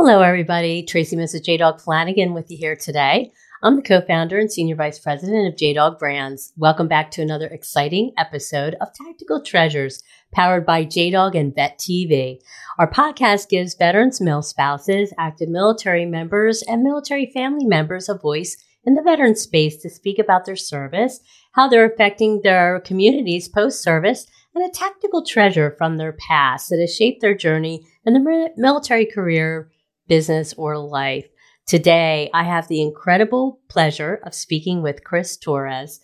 Hello, everybody. Tracy Mrs. J Dog Flanagan with you here today. I'm the co founder and senior vice president of J Dog Brands. Welcome back to another exciting episode of Tactical Treasures, powered by J Dog and Vet TV. Our podcast gives veterans, male spouses, active military members, and military family members a voice in the veteran space to speak about their service, how they're affecting their communities post service, and a tactical treasure from their past that has shaped their journey and the military career business, or life. Today, I have the incredible pleasure of speaking with Chris Torres.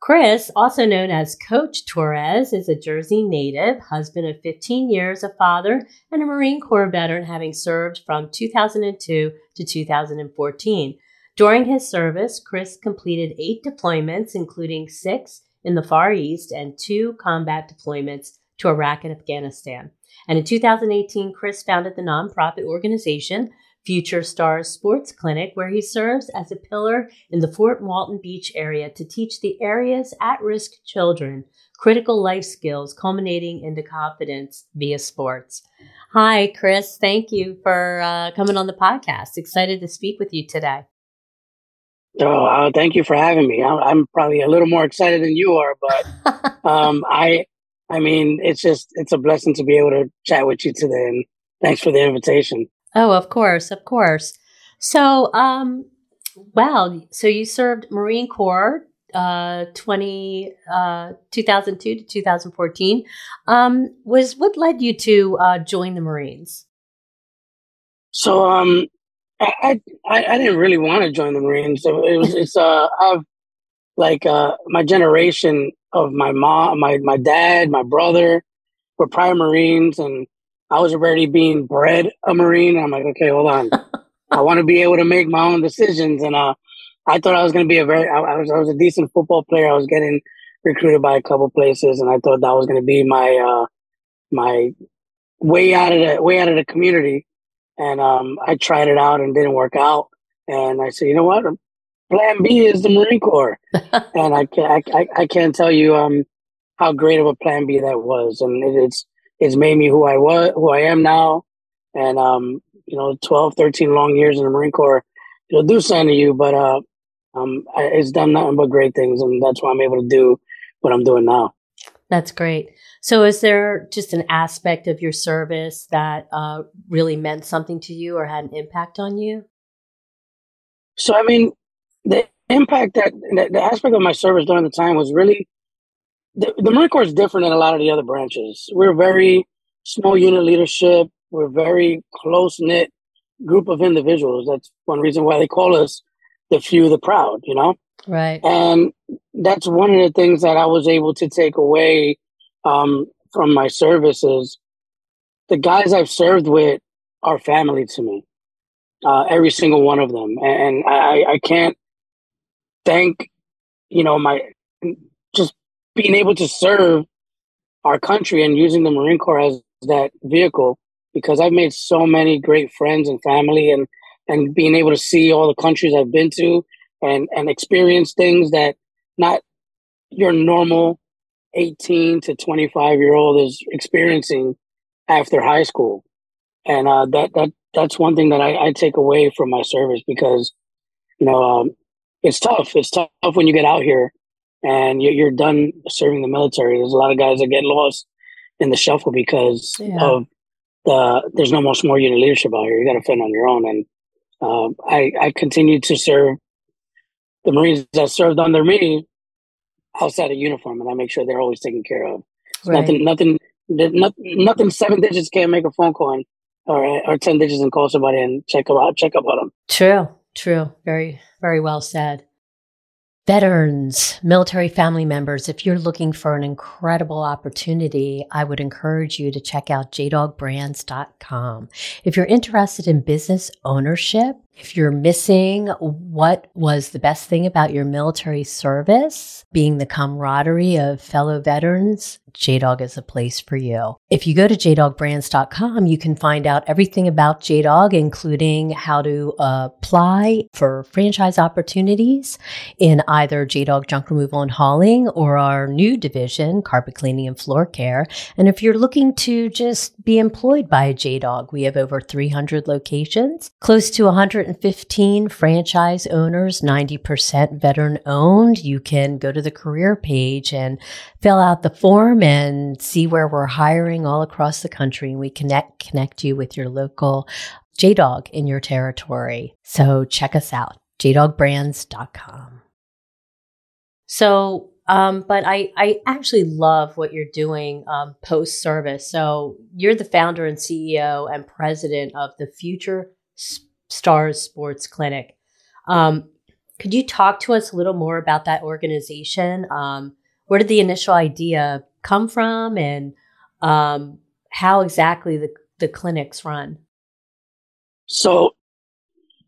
Chris, also known as Coach Torres, is a Jersey native, husband of 15 years, a father, and a Marine Corps veteran, having served from 2002 to 2014. During his service, Chris completed eight deployments, including six in the Far East and two combat deployments to Iraq and Afghanistan. And in 2018, Chris founded the nonprofit organization Future Stars Sports Clinic, where he serves as a pillar in the Fort Walton Beach area to teach the area's at risk children critical life skills, culminating into confidence via sports. Hi, Chris. Thank you for uh, coming on the podcast. Excited to speak with you today. Oh, uh, thank you for having me. I'm probably a little more excited than you are, but um, I I mean, it's just it's a blessing to be able to chat with you today, and thanks for the invitation. Oh, of course, of course. So, um, well, so you served Marine Corps uh 20 uh 2002 to 2014 um was what led you to uh join the marines so um i i, I didn't really want to join the marines so it was it's uh i've like uh my generation of my mom, my my dad, my brother were prior Marines, and I was already being bred a Marine. I'm like, okay, hold on, I want to be able to make my own decisions, and uh, I thought I was going to be a very, I, I, was I was a decent football player. I was getting recruited by a couple places, and I thought that was going to be my uh, my way out of the way out of the community. And um, I tried it out and didn't work out. And I said, you know what? Plan B is the Marine Corps, and I can't I, I, can't tell you um how great of a plan B that was, and it, it's it's made me who I was, who I am now, and um you know 12, 13 long years in the Marine Corps, it'll do something to you, but uh um it's done nothing but great things, and that's why I'm able to do what I'm doing now. That's great. So, is there just an aspect of your service that uh, really meant something to you or had an impact on you? So, I mean, the impact that the aspect of my service during the time was really the, the Marine Corps is different than a lot of the other branches. We're very small unit leadership. We're very close knit group of individuals. That's one reason why they call us the few, the proud. You know, right? And that's one of the things that I was able to take away um, from my services. The guys I've served with are family to me. Uh, every single one of them, and I, I can't thank, you know, my just being able to serve our country and using the Marine Corps as that vehicle because I've made so many great friends and family and and being able to see all the countries I've been to and and experience things that not your normal 18 to 25 year old is experiencing after high school. And uh, that that that's one thing that I, I, take away from my service because you know um, it's tough. It's tough when you get out here and you're done serving the military. There's a lot of guys that get lost in the shuffle because yeah. of the there's no more unit leadership out here. You got to fend on your own. And um, I I continue to serve the Marines that served under me outside of uniform, and I make sure they're always taken care of. Right. Nothing, nothing, nothing, nothing. Seven digits can't make a phone call and, or or ten digits and call somebody and check about check up on them. True, true, very very well said. Veterans, military family members, if you're looking for an incredible opportunity, I would encourage you to check out jdogbrands.com. If you're interested in business ownership, If you're missing what was the best thing about your military service, being the camaraderie of fellow veterans, JDog is a place for you. If you go to jdogbrands.com, you can find out everything about JDog, including how to apply for franchise opportunities in either JDog junk removal and hauling or our new division, carpet cleaning and floor care. And if you're looking to just be employed by JDog, we have over 300 locations, close to 115 franchise owners, 90% veteran owned. You can go to the career page and fill out the form and see where we're hiring all across the country. And we connect, connect you with your local JDog in your territory. So check us out, jdogbrands.com. So, um, but I, I actually love what you're doing um, post service. So you're the founder and CEO and president of the Future Stars Sports Clinic. Um, could you talk to us a little more about that organization? Um, where did the initial idea come from and um, how exactly the, the clinics run? So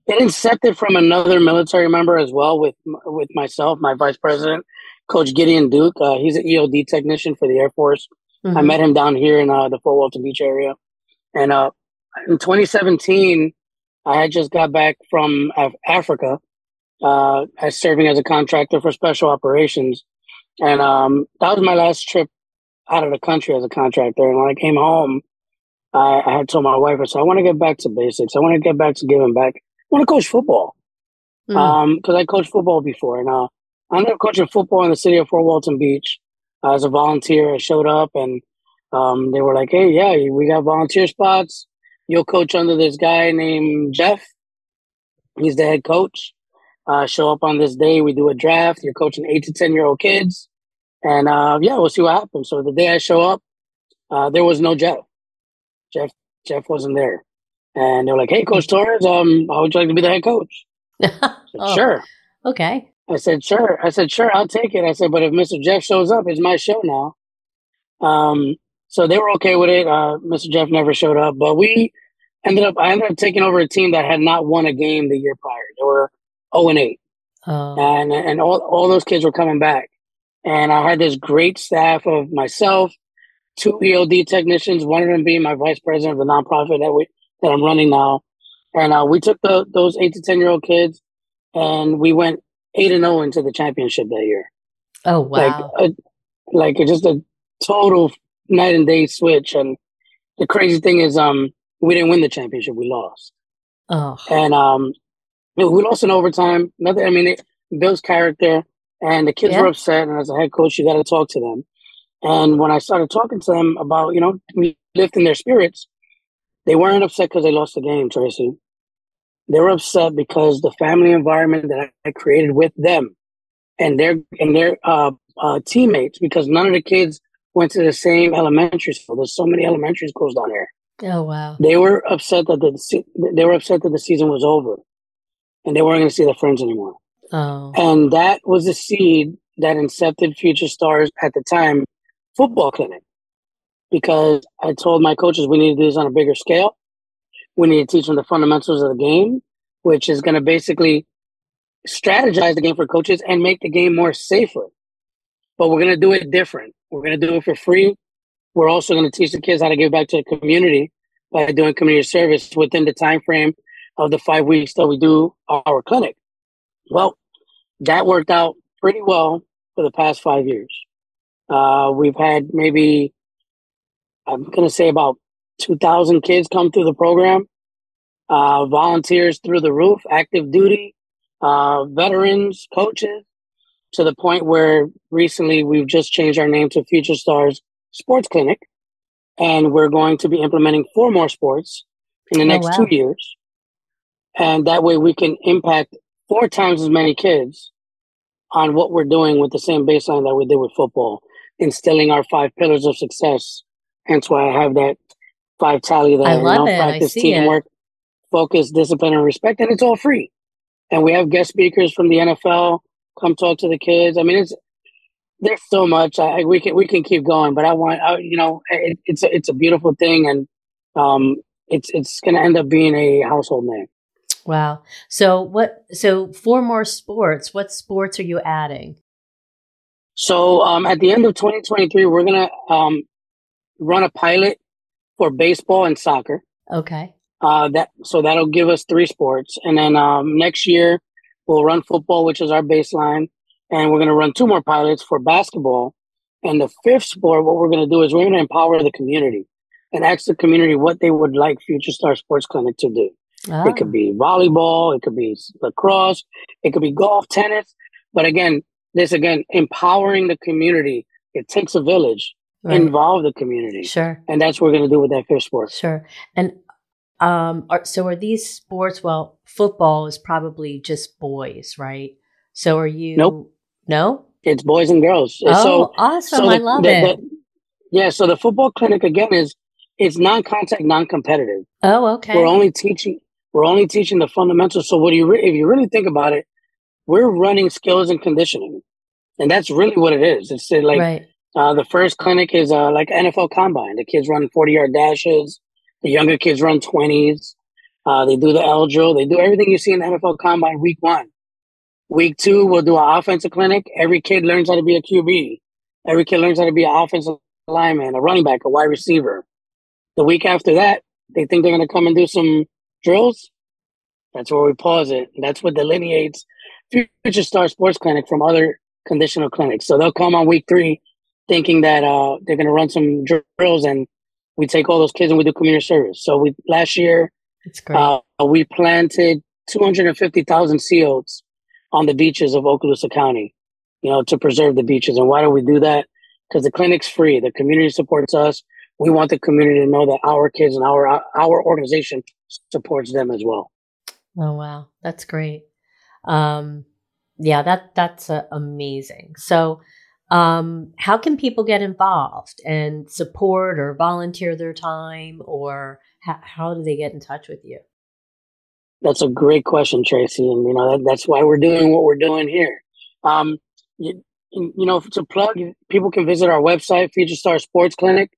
it incepted from another military member as well with with myself, my vice president, Coach Gideon Duke. Uh, he's an EOD technician for the Air Force. Mm-hmm. I met him down here in uh, the Fort Walton Beach area. And uh, in 2017, I had just got back from Af- Africa uh, as serving as a contractor for special operations. And um, that was my last trip out of the country as a contractor. And when I came home, I, I had told my wife, I said, I want to get back to basics. I want to get back to giving back. I want to coach football. Mm. Um, I coached football before and, uh, I ended up coaching football in the city of Fort Walton Beach uh, as a volunteer. I showed up and, um, they were like, Hey, yeah, we got volunteer spots. You'll coach under this guy named Jeff. He's the head coach. Uh, show up on this day. We do a draft. You're coaching eight to 10 year old kids. And uh, yeah, we'll see what happens. So the day I show up, uh, there was no Jeff. Jeff Jeff wasn't there. And they're like, "Hey, Coach Torres, um, how would you like to be the head coach?" Said, oh, sure. Okay. I said, "Sure." I said, "Sure, I'll take it." I said, "But if Mr. Jeff shows up, it's my show now." Um, so they were okay with it. Uh, Mr. Jeff never showed up, but we ended up. I ended up taking over a team that had not won a game the year prior. They were zero oh and eight, oh. and and all all those kids were coming back. And I had this great staff of myself, two EOD technicians, one of them being my vice president of the nonprofit that we that I'm running now. And uh, we took the, those eight to ten year old kids, and we went eight and 0 into the championship that year. Oh wow! Like, a, like just a total night and day switch. And the crazy thing is, um, we didn't win the championship; we lost. Oh, and um, we lost in overtime. Nothing. I mean, it, Bill's character and the kids yeah. were upset. And as a head coach, you got to talk to them. And when I started talking to them about, you know, lifting their spirits, they weren't upset because they lost the game, Tracy. They were upset because the family environment that I created with them and their and their uh, uh, teammates, because none of the kids went to the same elementary school. There's so many elementary schools down here. Oh wow! They were upset that the they were upset that the season was over, and they weren't going to see their friends anymore. Oh. And that was the seed that incepted Future Stars at the time football clinic. Because I told my coaches we need to do this on a bigger scale. We need to teach them the fundamentals of the game, which is going to basically strategize the game for coaches and make the game more safer. But we're going to do it different. We're going to do it for free. We're also going to teach the kids how to give back to the community by doing community service within the time frame of the five weeks that we do our clinic. Well, that worked out pretty well for the past five years. Uh, we've had maybe, I'm going to say about 2,000 kids come through the program, uh, volunteers through the roof, active duty, uh, veterans, coaches, to the point where recently we've just changed our name to Future Stars Sports Clinic. And we're going to be implementing four more sports in the oh, next wow. two years. And that way we can impact four times as many kids on what we're doing with the same baseline that we did with football, instilling our five pillars of success. Hence why I have that five tally there. I love you know, it. Practice, teamwork, it. focus, discipline, and respect. And it's all free. And we have guest speakers from the NFL come talk to the kids. I mean, it's there's so much. I, we can we can keep going, but I want I, you know it, it's a, it's a beautiful thing, and um, it's it's going to end up being a household name. Wow. So what? So four more sports. What sports are you adding? So um, at the end of 2023, we're gonna um, run a pilot for baseball and soccer. Okay. Uh, that so that'll give us three sports, and then um, next year we'll run football, which is our baseline, and we're gonna run two more pilots for basketball. And the fifth sport, what we're gonna do is we're gonna empower the community and ask the community what they would like Future Star Sports Clinic to do. Oh. It could ah. be volleyball, it could be lacrosse, it could be golf, tennis. But again, this again, empowering the community. It takes a village. Right. Involve the community. Sure. And that's what we're going to do with that fifth sport. Sure. And um, are, so are these sports? Well, football is probably just boys, right? So are you? Nope. No. It's boys and girls. Oh, so, awesome! So the, I love the, it. The, yeah. So the football clinic again is it's non-contact, non-competitive. Oh, okay. We're only teaching we're only teaching the fundamentals. So what do you, re- if you really think about it, we're running skills and conditioning, and that's really what it is. It's like right. uh, the first clinic is uh, like NFL combine. The kids run forty yard dashes. The younger kids run twenties. Uh, they do the L drill. They do everything you see in the NFL combine week one. Week two, we'll do an offensive clinic. Every kid learns how to be a QB. Every kid learns how to be an offensive lineman, a running back, a wide receiver. The week after that, they think they're going to come and do some drills, that's where we pause it. That's what delineates Future Star Sports Clinic from other conditional clinics. So they'll come on week three thinking that uh, they're going to run some drills and we take all those kids and we do community service. So we last year, uh, we planted 250,000 sea oats on the beaches of Okaloosa County, you know, to preserve the beaches. And why do we do that? Because the clinic's free. The community supports us. We want the community to know that our kids and our our organization supports them as well. Oh wow, that's great. Um, yeah, that that's uh, amazing. So, um, how can people get involved and support or volunteer their time, or ha- how do they get in touch with you? That's a great question, Tracy, and you know that, that's why we're doing what we're doing here. Um, you, you know, to plug, people can visit our website, Future Star Sports Clinic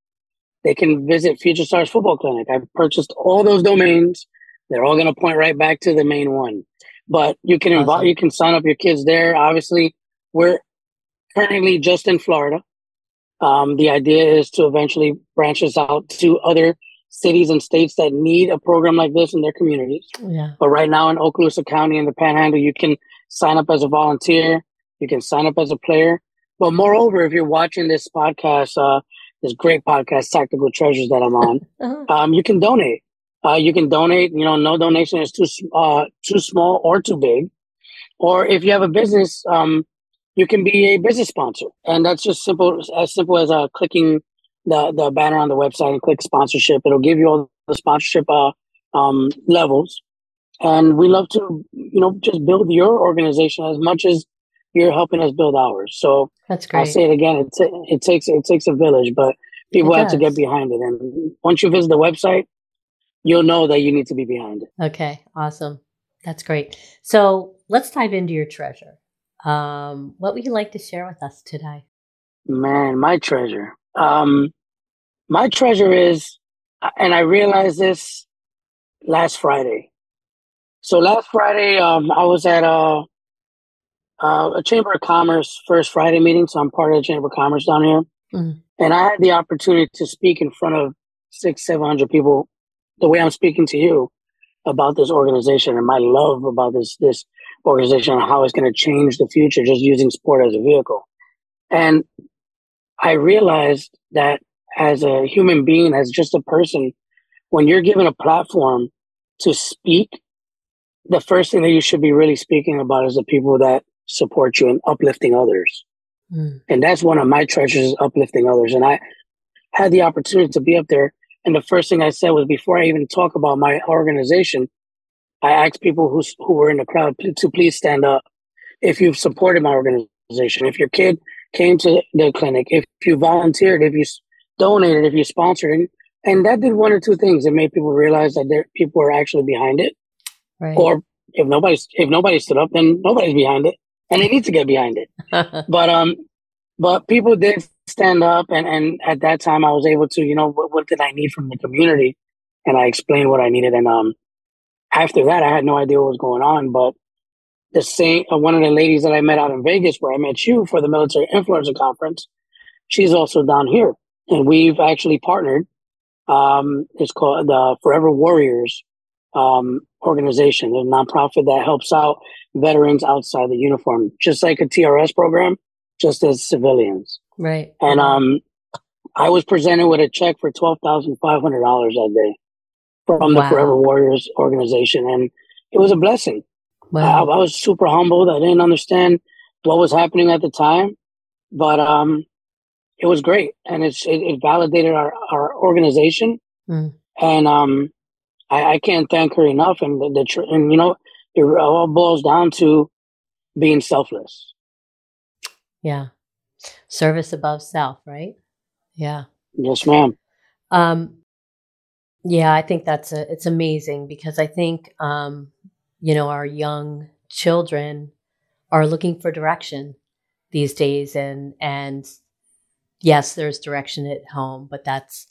they can visit Future Stars Football Clinic. I've purchased all those domains. They're all going to point right back to the main one. But you can invite, you can sign up your kids there. Obviously, we're currently just in Florida. Um, the idea is to eventually branch this out to other cities and states that need a program like this in their communities. Yeah. But right now in Okaloosa County and the Panhandle, you can sign up as a volunteer. You can sign up as a player. But moreover, if you're watching this podcast, uh, this great podcast, Tactical Treasures, that I'm on. uh-huh. um, you can donate. Uh, you can donate. You know, no donation is too uh, too small or too big. Or if you have a business, um, you can be a business sponsor, and that's just simple as simple as uh, clicking the the banner on the website and click sponsorship. It'll give you all the sponsorship uh, um, levels, and we love to you know just build your organization as much as you're helping us build ours. So that's great. I'll say it again. It, t- it takes it takes a village, but people have to get behind it. And once you visit the website, you'll know that you need to be behind it. Okay, awesome. That's great. So let's dive into your treasure. Um, what would you like to share with us today? Man, my treasure. Um, my treasure is, and I realized this last Friday. So last Friday, um, I was at a uh, a Chamber of Commerce First Friday meeting. So I'm part of the Chamber of Commerce down here. Mm-hmm. And I had the opportunity to speak in front of six, 700 people the way I'm speaking to you about this organization and my love about this, this organization and how it's going to change the future just using sport as a vehicle. And I realized that as a human being, as just a person, when you're given a platform to speak, the first thing that you should be really speaking about is the people that support you and uplifting others. Mm. And that's one of my treasures, is uplifting others. And I had the opportunity to be up there. And the first thing I said was before I even talk about my organization, I asked people who, who were in the crowd to please stand up if you've supported my organization, if your kid came to the clinic, if you volunteered, if you donated, if you sponsored. And, and that did one or two things. It made people realize that there, people were actually behind it. Right. Or if nobody's if nobody stood up, then nobody's behind it and they need to get behind it. but um, but people did stand up, and and at that time, I was able to, you know, what, what did I need from the community, and I explained what I needed, and um, after that, I had no idea what was going on. But the same, uh, one of the ladies that I met out in Vegas, where I met you for the military influencer conference, she's also down here, and we've actually partnered. Um, it's called the Forever Warriors um, organization, a nonprofit that helps out veterans outside the uniform, just like a TRS program, just as civilians. Right. And um, I was presented with a check for twelve thousand five hundred dollars that day from wow. the Forever Warriors organization, and it was a blessing. Wow. I, I, was super humbled. I didn't understand what was happening at the time, but um, it was great, and it's it, it validated our our organization, mm. and um, I, I, can't thank her enough. And the, the and you know, it all boils down to being selfless. Yeah, service above self, right? Yeah. Yes, ma'am. Um, yeah, I think that's a, it's amazing because I think, um, you know, our young children are looking for direction these days and, and yes, there's direction at home, but that's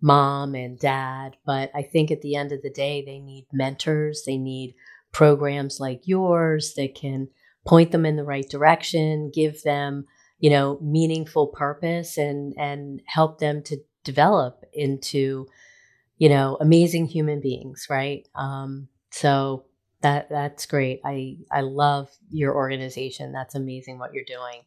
mom and dad. But I think at the end of the day, they need mentors. They need programs like yours that can point them in the right direction, give them, you know, meaningful purpose and, and help them to develop into, you know, amazing human beings, right? Um, so that that's great. I I love your organization. That's amazing what you're doing.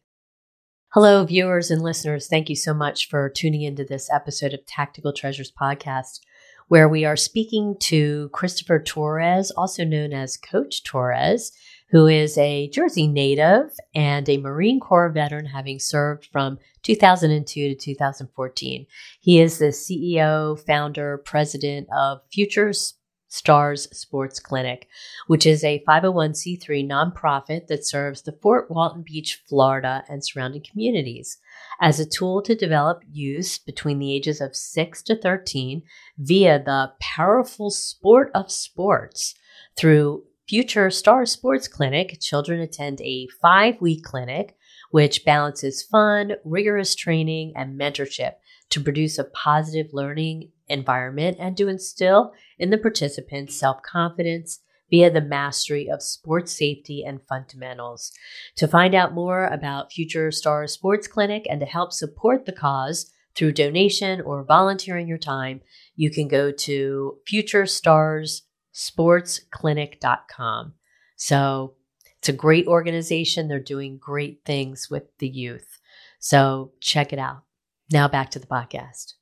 Hello, viewers and listeners. Thank you so much for tuning into this episode of Tactical Treasures podcast, where we are speaking to Christopher Torres, also known as Coach Torres who is a Jersey native and a Marine Corps veteran, having served from 2002 to 2014. He is the CEO, founder, president of Futures Stars Sports Clinic, which is a 501c3 nonprofit that serves the Fort Walton Beach, Florida, and surrounding communities as a tool to develop youth between the ages of 6 to 13 via the powerful sport of sports through Future Star Sports Clinic, children attend a five week clinic which balances fun, rigorous training, and mentorship to produce a positive learning environment and to instill in the participants self confidence via the mastery of sports safety and fundamentals. To find out more about Future Stars Sports Clinic and to help support the cause through donation or volunteering your time, you can go to Future Stars sportsclinic.com. So it's a great organization. They're doing great things with the youth. So check it out. Now back to the podcast.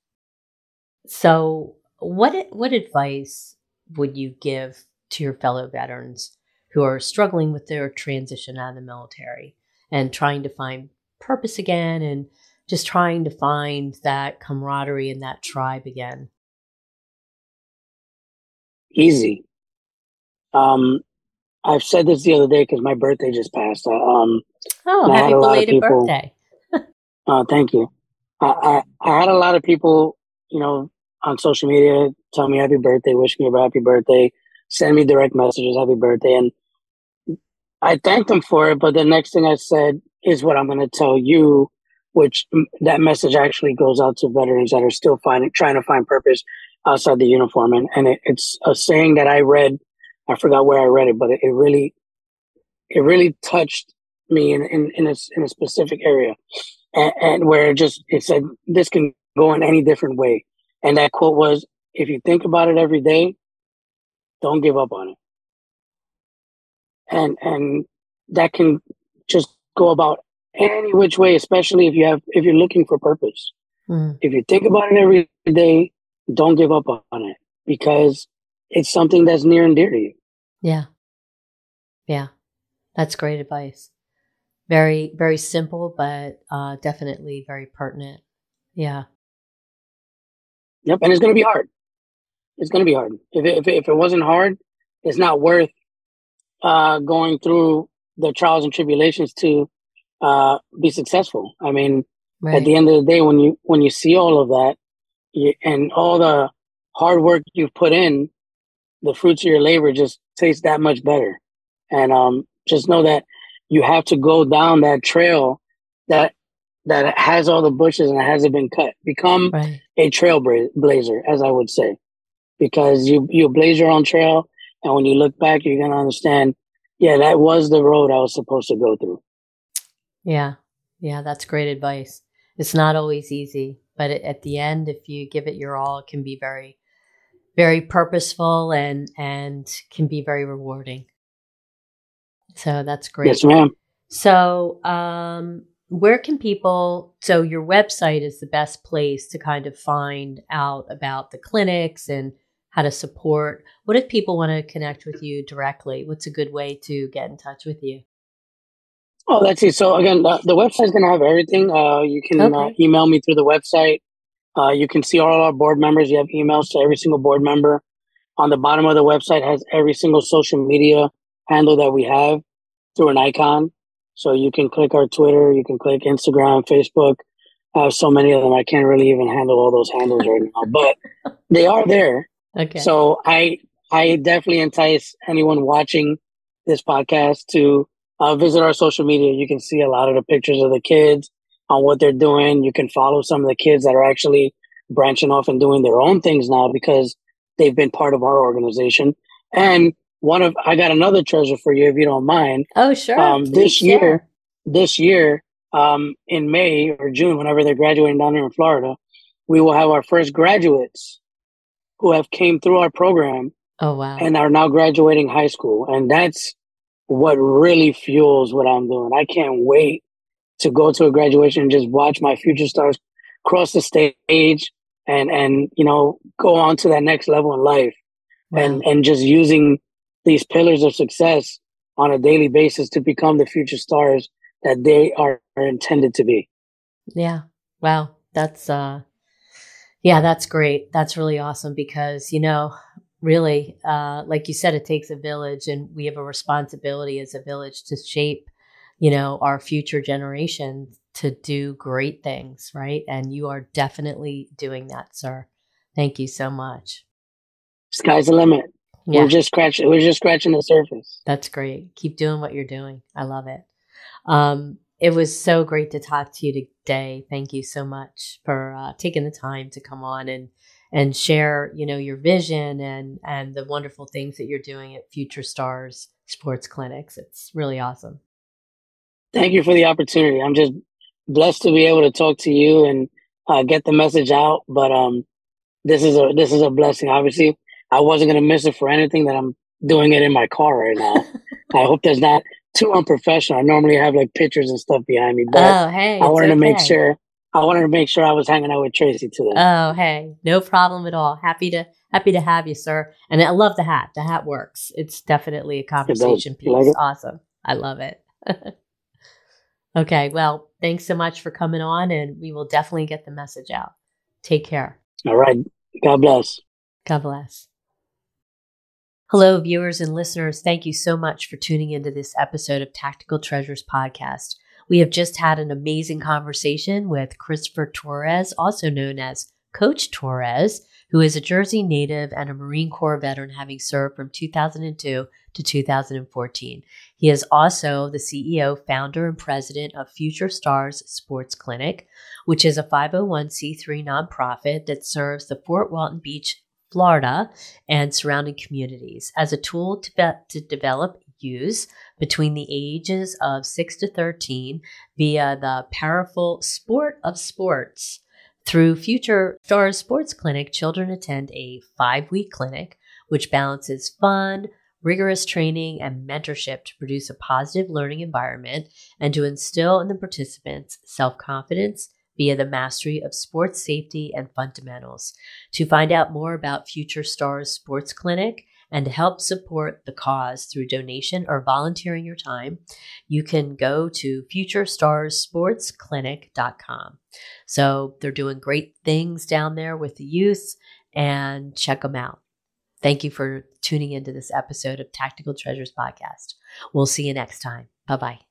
So what what advice would you give to your fellow veterans who are struggling with their transition out of the military and trying to find purpose again and just trying to find that camaraderie and that tribe again? Easy. Um, I've said this the other day because my birthday just passed. Um, oh, happy belated people, birthday! uh, thank you. I, I, I had a lot of people, you know, on social media tell me happy birthday, wish me a happy birthday, send me direct messages, happy birthday, and I thanked them for it. But the next thing I said is what I'm going to tell you, which that message actually goes out to veterans that are still finding, trying to find purpose outside the uniform, and and it, it's a saying that I read I forgot where I read it, but it, it really, it really touched me in, in, in, a, in a specific area and, and where it just, it said, this can go in any different way. And that quote was, if you think about it every day, don't give up on it. And, and that can just go about any which way, especially if you have, if you're looking for purpose. Mm. If you think about it every day, don't give up on it because it's something that's near and dear to you. Yeah. Yeah. That's great advice. Very, very simple, but uh, definitely very pertinent. Yeah. Yep. And it's going to be hard. It's going to be hard. If it, if, it, if it wasn't hard, it's not worth uh, going through the trials and tribulations to uh, be successful. I mean, right. at the end of the day, when you when you see all of that and all the hard work you've put in, the fruits of your labor just taste that much better. And um, just know that you have to go down that trail that that has all the bushes and hasn't been cut. Become right. a trailblazer, as I would say, because you you blaze your own trail And when you look back, you're going to understand, yeah, that was the road I was supposed to go through. Yeah. Yeah. That's great advice. It's not always easy, but at the end, if you give it your all, it can be very, very purposeful and, and can be very rewarding. So that's great. Yes, ma'am. So, um, where can people so your website is the best place to kind of find out about the clinics and how to support what if people want to connect with you directly what's a good way to get in touch with you oh let's see so again the, the website's going to have everything uh, you can uh, okay. uh, email me through the website uh, you can see all our board members you have emails to every single board member on the bottom of the website has every single social media handle that we have through an icon so you can click our Twitter, you can click Instagram, Facebook. I have so many of them, I can't really even handle all those handles right now, but they are there. Okay. So I I definitely entice anyone watching this podcast to uh, visit our social media. You can see a lot of the pictures of the kids on what they're doing. You can follow some of the kids that are actually branching off and doing their own things now because they've been part of our organization. And one of I got another treasure for you if you don't mind. Oh sure. Um, this year, this year, um, in May or June, whenever they're graduating down here in Florida, we will have our first graduates who have came through our program. Oh wow! And are now graduating high school, and that's what really fuels what I'm doing. I can't wait to go to a graduation and just watch my future stars cross the stage and and you know go on to that next level in life wow. and and just using these pillars of success on a daily basis to become the future stars that they are, are intended to be. Yeah. Wow. That's uh yeah, that's great. That's really awesome because, you know, really, uh, like you said, it takes a village and we have a responsibility as a village to shape, you know, our future generation to do great things, right? And you are definitely doing that, sir. Thank you so much. Sky's the limit. Yeah. We're just scratching. We're just scratching the surface. That's great. Keep doing what you're doing. I love it. Um, it was so great to talk to you today. Thank you so much for uh, taking the time to come on and and share, you know, your vision and and the wonderful things that you're doing at Future Stars Sports Clinics. It's really awesome. Thank you for the opportunity. I'm just blessed to be able to talk to you and uh, get the message out. But um, this is a this is a blessing. Obviously, I wasn't going to miss it for anything that I'm doing it in my car right now. I hope that's not too unprofessional. I normally have like pictures and stuff behind me, but oh, hey, I wanted okay. to make sure I wanted to make sure I was hanging out with Tracy today. Oh, hey, no problem at all. Happy to happy to have you, sir. And I love the hat. The hat works. It's definitely a conversation piece. Like awesome. I love it. okay, well, thanks so much for coming on, and we will definitely get the message out. Take care. All right. God bless. God bless. Hello, viewers and listeners. Thank you so much for tuning into this episode of Tactical Treasures podcast. We have just had an amazing conversation with Christopher Torres, also known as Coach Torres, who is a Jersey native and a Marine Corps veteran, having served from 2002 to 2014. He is also the CEO, founder, and president of Future Stars Sports Clinic, which is a 501c3 nonprofit that serves the Fort Walton Beach Florida, and surrounding communities as a tool to, be- to develop use between the ages of 6 to 13 via the powerful sport of sports. Through Future Stars Sports Clinic, children attend a five week clinic which balances fun, rigorous training, and mentorship to produce a positive learning environment and to instill in the participants self confidence, via the mastery of sports safety and fundamentals. To find out more about Future Stars Sports Clinic and help support the cause through donation or volunteering your time, you can go to futurestarssportsclinic.com. So they're doing great things down there with the youth and check them out. Thank you for tuning into this episode of Tactical Treasures Podcast. We'll see you next time. Bye bye.